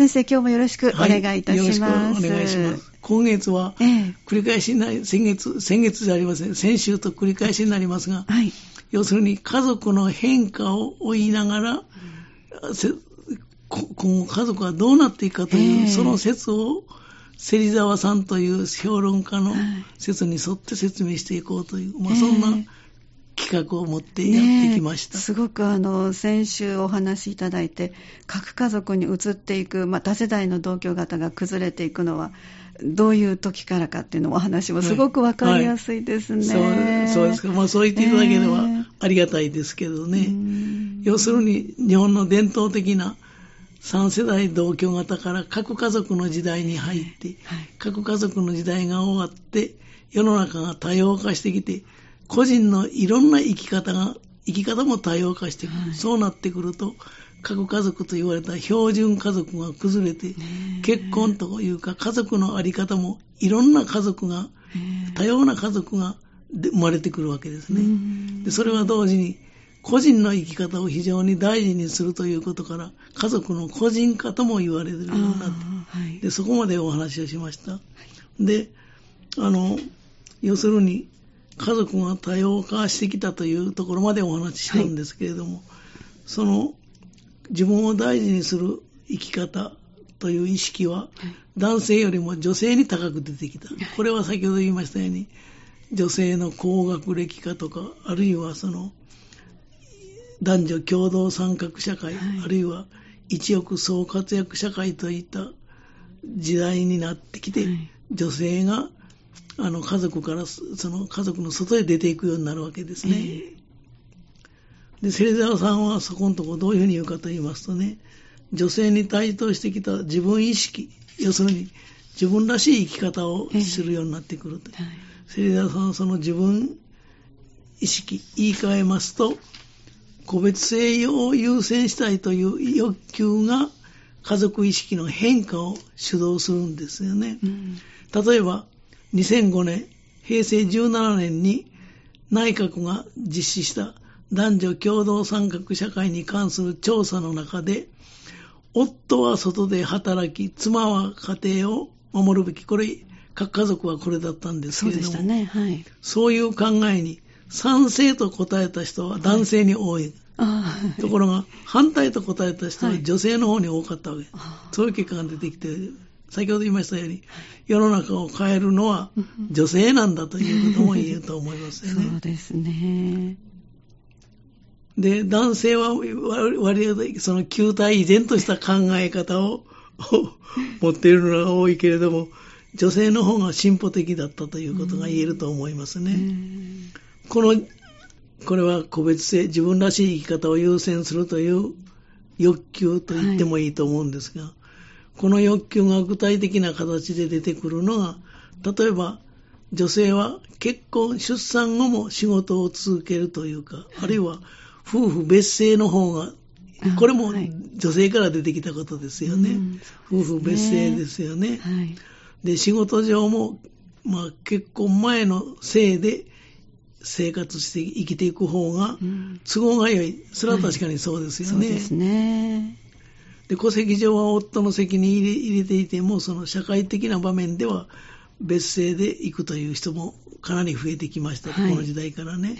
先生、今日もよろしくお願いいたします。はい、お願いします。今月は、繰り返しになり、先月、先月じゃありません。先週と繰り返しになりますが、はい、要するに家族の変化を追いながら、うん今後家族はどうなっていくかという、その説を芹沢さんという評論家の説に沿って説明していこうという、まあ、そんな企画を持ってやってきました。すごくあの先週お話しいただいて、核家族に移っていく、まあ、多世代の同居型が崩れていくのは、どういう時からかっていうのお話もすごくわかりやすいですね。はいはい、そうですか。まあそう言っていただければありがたいですけどね。要するに日本の伝統的な3世代同居型から核家族の時代に入って、はい、核家族の時代が終わって、世の中が多様化してきて、個人のいろんな生き方が、生き方も多様化してくる。はい、そうなってくると、核家族と言われた標準家族が崩れて、結婚というか家族のあり方もいろんな家族が、多様な家族が生まれてくるわけですね。でそれは同時に個人の生き方を非常に大事にするということから、家族の個人化とも言われるようになって、はい、でそこまでお話をしました。はい、で、あの、要するに、家族が多様化してきたというところまでお話ししたんですけれども、はい、その自分を大事にする生き方という意識は、男性よりも女性に高く出てきた。これは先ほど言いましたように、女性の高学歴化とか、あるいはその、男女共同参画社会、はい、あるいは一億総活躍社会といった時代になってきて、はい、女性があの家族からその家族の外へ出ていくようになるわけですね。えー、で、芹沢さんはそこのところどういうふうに言うかと言いますとね、女性に対等してきた自分意識、要するに自分らしい生き方をするようになってくると。えーはい、芹沢さんはその自分意識、言い換えますと、個別性を優先したいという欲求が家族意識の変化を主導するんですよね。うん、例えば、2005年、平成17年に内閣が実施した男女共同参画社会に関する調査の中で、夫は外で働き、妻は家庭を守るべき。これ、各家族はこれだったんですけれども、そうねはい、そういう考えに賛成と答えた人は男性に多い。はい、ところが、反対と答えた人は女性の方に多かったわけ。はい、そういう結果が出てきて、先ほど言いましたように、世の中を変えるのは女性なんだということも言えると思いますよね。そうですね。で、男性は割合その球体依然とした考え方を 持っているのが多いけれども、女性の方が進歩的だったということが言えると思いますね。この、これは個別性、自分らしい生き方を優先するという欲求と言ってもいいと思うんですが、はい、この欲求が具体的な形で出てくるのが、例えば女性は結婚、出産後も仕事を続けるというか、あるいは夫婦別姓の方が、これも女性から出てきたことですよね。夫婦別姓ですよね。はい、で、仕事上も、まあ、結婚前のせいで生活して生きていく方が都合が良い。それは確かにそうですよね。はい、そうですね。で、戸籍上は夫の席に入れ入れていても、その社会的な場面では別姓で行くという人もかなり増えてきました、はい、この時代からね。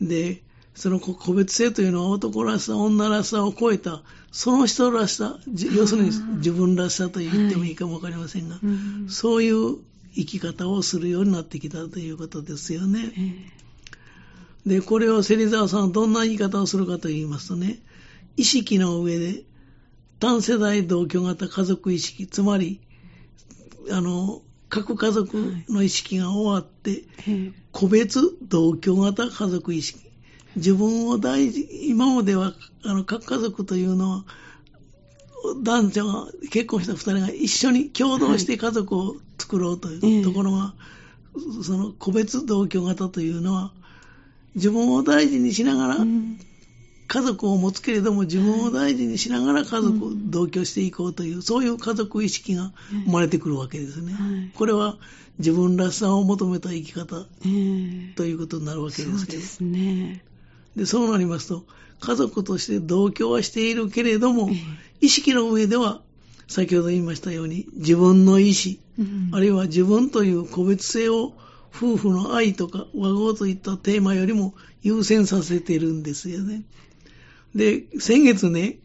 えー、で、その個別性というのは男らしさ、女らしさを超えた、その人らしさ、要するに自分らしさと言ってもいいかもわかりませんが、はいうん、そういう生き方をするようになってきたということですよね。で、これを芹沢さんはどんな言い方をするかと言いますとね、意識の上で単世代同居型家族意識、つまり、あの、各家族の意識が終わって、個別同居型家族意識。自分を大事、今までは、あの、各家族というのは、男女が結婚した二人が一緒に共同して家族を作ろうというところが、はい、その個別同居型というのは、自分を大事にしながら、家族を持つけれども自分を大事にしながら家族を同居していこうという、そういう家族意識が生まれてくるわけですね。これは自分らしさを求めた生き方ということになるわけですけど。そうですね。で、そうなりますと、家族として同居はしているけれども、意識の上では先ほど言いましたように、自分の意思、うんあるいは自分という個別性を夫婦の愛とか和合といったテーマよりも優先させてるんですよね。で、先月ね、はい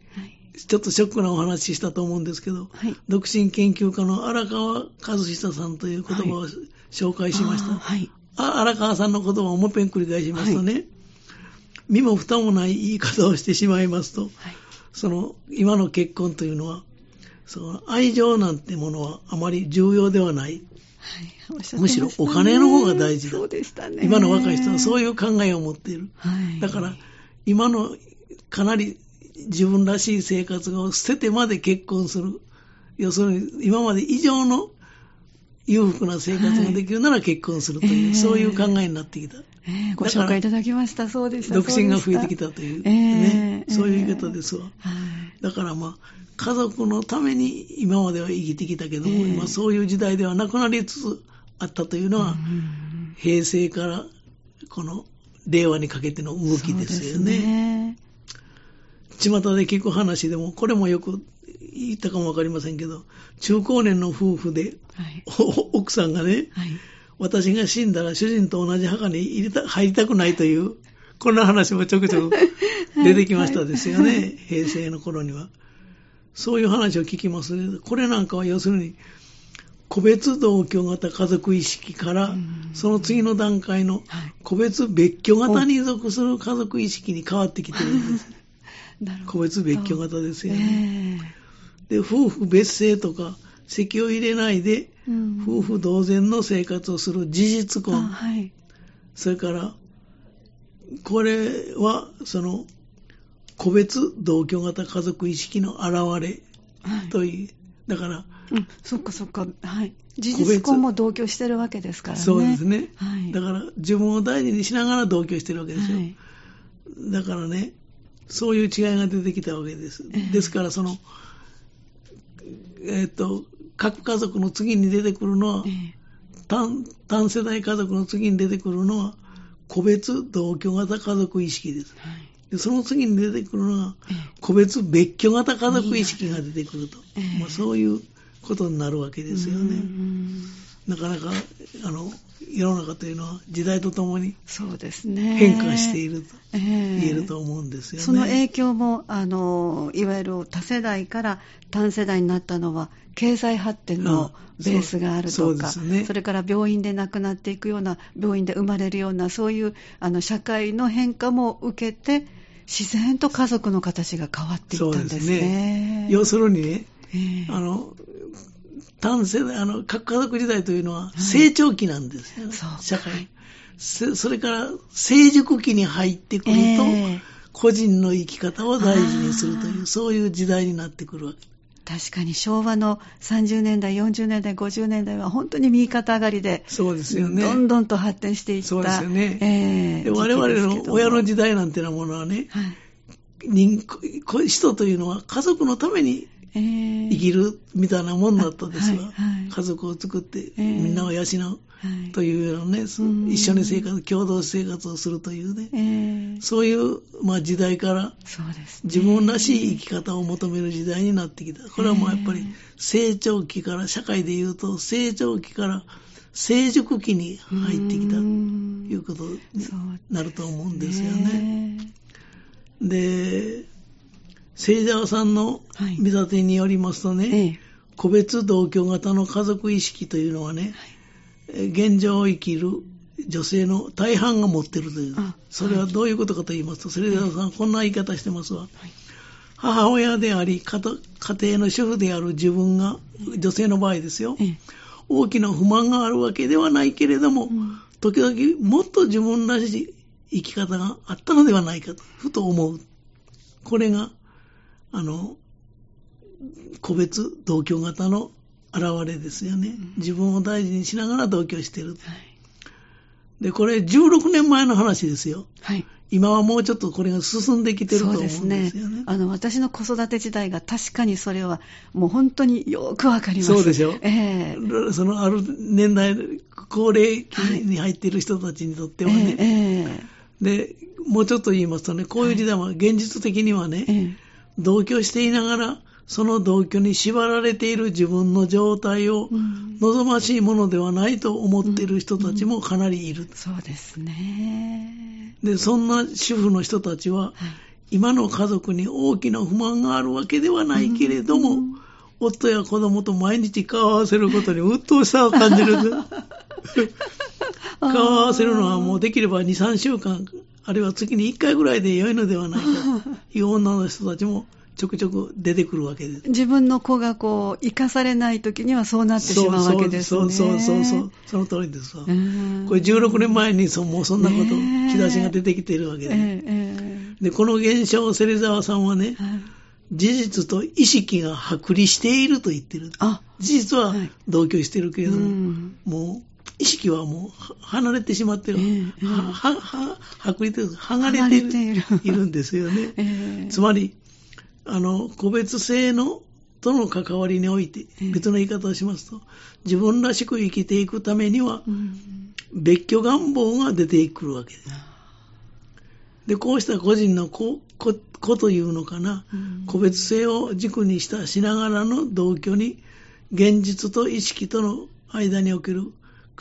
ちょっとショックなお話ししたと思うんですけど、はい独身研究家の荒川和久さんという言葉を紹介しました。荒川さんの言葉をもう一遍繰り返しますとね、身も蓋もない言い方をしてしまいますと、はい。その今の結婚というのは、その愛情なんてものはあまり重要ではない。はいおっしゃってまむしろお金の方が大事だそうでしたね。今の若い人はそういう。いう考えを持っている。はい。だから、今のかなり自分らしい生活を捨ててまで結婚する。要するに、今まで以上の裕福な生活ができるなら結婚するという、はいそういう考えになってきた。えーご紹介いただきました。そうでした。独身が増えてきた。たという、えねえそういう言い方ですわ。はい。だからまあ、家族のために今までは生きてきたけども、ええ今そういう時代ではなくなりつつあったというのは、うん平成からこの令和にかけての動きですよね。巷で聞く話でも、これもよく言ったかもわかりませんけど、中高年の夫婦で、はい。お 奥さんがね、はい。私が死んだら主人と同じ墓に入れた入りたくないという、こんな話もちょくちょく 出てきましたですよね、平成の頃には。そういう話を聞きますね。これなんかは要するに、個別同居型家族意識からうん、その次の段階のはい個別別居型に属する家族意識に変わってきてるんです。個別別居型ですよね。えで、夫婦別姓とか、籍を入れないで、えうん夫婦同然の生活をする事実あ婚。はい。それから、これは、その、個別同居型家族意識の表れはい。という、だから、うん、そっかそっか。はい。事実婚も同居してるわけですからね。そうですね。はい。だから、自分を大事にしながら同居してるわけですよ。はい。だからね、そういう違いが出てきたわけです。ええですから、その、えっ、と、各家族の次に出てくるのは、ええ単単世代家族の次に出てくるのは、個別同居型家族意識です。はい。でその次に出てくるのが、ええ個別別居型家族意識が出てくると。ええまあ、そういうことになるわけですよね。んなかなか、あの、世の中というのは時代とともにそうですね。変化しているとええ言えると思うんですよね。その影響もあのいわゆる多世代から単世代になったのは経済発展のあベースがあるとかねれから病院で亡くなっていくような病院で生まれるようなそういうあの社会の変化も受けて自然と家族の形が変わっていったんですね。要するにね、ええあの、単世代、あの、核家族時代というのは成長期なんですよね、そうか社会。せそれから成熟期に入ってくると、ええ個人の生き方を大事にするという、そういう時代になってくるわけ。確かに昭和の30年代、40年代、50年代は本当に右肩上がりで、そうですよね。どんどんと発展していった。そうですよねええで我々の親の時代なんてなものはね、はい人こ人というのは家族のためにええ生きるみたいなもんだったですわ。はいはい。家族を作ってええみんなを養うはい。というようなね、うん。一緒に生活、共同生活をするというね、ええそういう、まあ、時代から。自分らしい生き方を求める時代になってきた。これはもうやっぱり成長期から、社会で言うと成長期から成熟期に入ってきたとうんいうことになると思うんですよね。で、聖沢さんのはい見立てによりますとね、ええ個別同居型の家族意識というのはね、えー現状を生きる女性の大半が持ってるというあ。それはどういうことかと言いますと、それではさん、こんな言い方してますわ。はい母親であり、家庭の主婦である自分が、女性の場合ですよ。ええ大きな不満があるわけではないけれども、うん時々もっと自分らしい生き方があったのではないかと、ふと思う。これが、あの、個別同居型の現れですよね。自分を大事にしながら同居している。はいで、これ16年前の話ですよ。はい今はもうちょっとこれが進んできてると思うんですよそうですね。あの私の子育て時代が確かにそれはもう本当によくわかります。そうでしょ？ええそのある年代、高齢期に入っている人たちにとってはね、ええで、もうちょっと言いますとね、こういう時代は現実的にはね、ええええ同居していながらその同居に縛られている自分の状態を望ましいものではないと思っている人たちもかなりいる。うんうん、そうですね。で、そんな主婦の人たちは、はい、今の家族に大きな不満があるわけではないけれども、うんうん、夫や子供と毎日顔を合わせることに鬱陶しさを感じる。顔を合わせるのはもうできれば2、3週間、あるいは月に1回ぐらいで良いのではないかと いう女の人たちもちょくちょく出てくるわけです。自分の子がこう、生かされない時にはそうなってしまうわけですね。そうそうそうそう、その通りですわ。これ16年前にそもうそんなこと、兆しが出てきているわけで。で、この現象を芹沢さんはね、事実と意識が剥離していると言ってる。事実は同居してるけれども、もう意識はもう離れてしまってる。は、は、は、剥離てる、剥がれている。いるんですよね。つまり、あの、個別性の、との関わりにおいて、別の言い方をしますと、自分らしく生きていくためには、別居願望が出てくるわけです。で、こうした個人の子、子、子というのかな、個別性を軸にしたしながらの同居に、現実と意識との間における、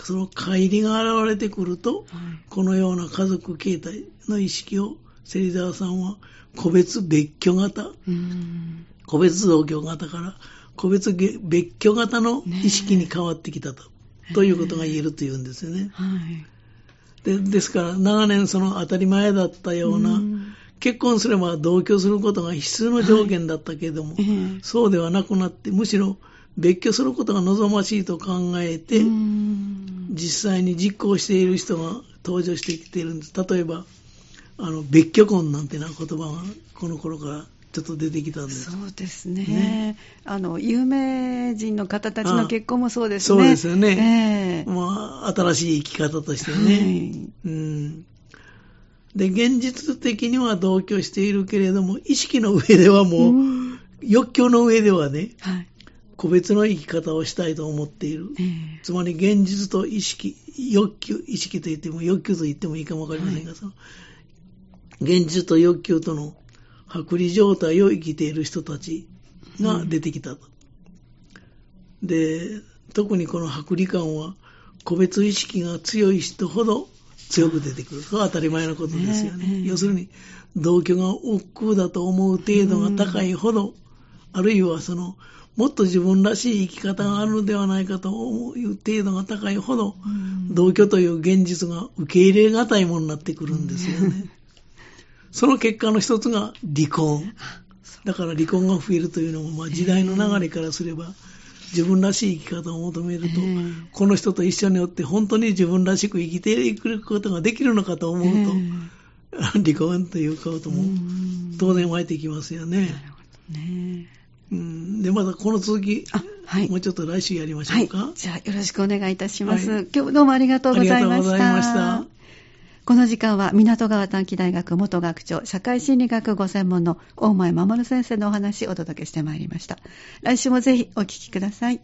その乖離が現れてくると、このような家族形態の意識を芹沢さんは個別別居型、個別同居型から個別別居型の意識に変わってきたと、ということが言えるというんですよね。はい。でですから長年その当たり前だったような、結婚すれば同居することが必須の条件だったけれども、はい、そうではなくなってむしろ別居することが望ましいと考えて実際に実行している人が登場してきているんです。例えばあの別居婚なんてな言葉がこの頃からちょっと出てきたんです。そうですね、ね、あの有名人の方たちの結婚もそうですね。そうですよね、えー、まあ、新しい生き方としてね、はい、うん。で現実的には同居しているけれども意識の上ではもう、うん、欲求の上ではね、はい、個別の生き方をしたいと思っている、えー、つまり現実と意識欲求意識と言っても欲求と言ってもいいかもわかりませんが、はい、その現実と欲求との剥離状態を生きている人たちが出てきたと。うん、で、特にこの剥離感は個別意識が強い人ほど強く出てくる。それは当たり前のことですよね。ね要するに、同居が億劫だと思う程度が高いほど、うん、あるいはその、もっと自分らしい生き方があるのではないかという程度が高いほど、うん、同居という現実が受け入れがたいものになってくるんですよね。その結果の一つが離婚。だから離婚が増えるというのも、まあ、時代の流れからすれば、自分らしい生き方を求めると、この人と一緒におって本当に自分らしく生きていくことができるのかと思うと、離婚ということも当然湧いてきますよね。ねうん、で、またこの続き、はい、もうちょっと来週やりましょうか。はい、じゃあよろしくお願いいたします。はい、今日どうもありがとうございました。ありがとうございました。この時間は港川短期大学元学長社会心理学ご専門の大前守先生のお話をお届けしてまいりました。来週もぜひお聞きください。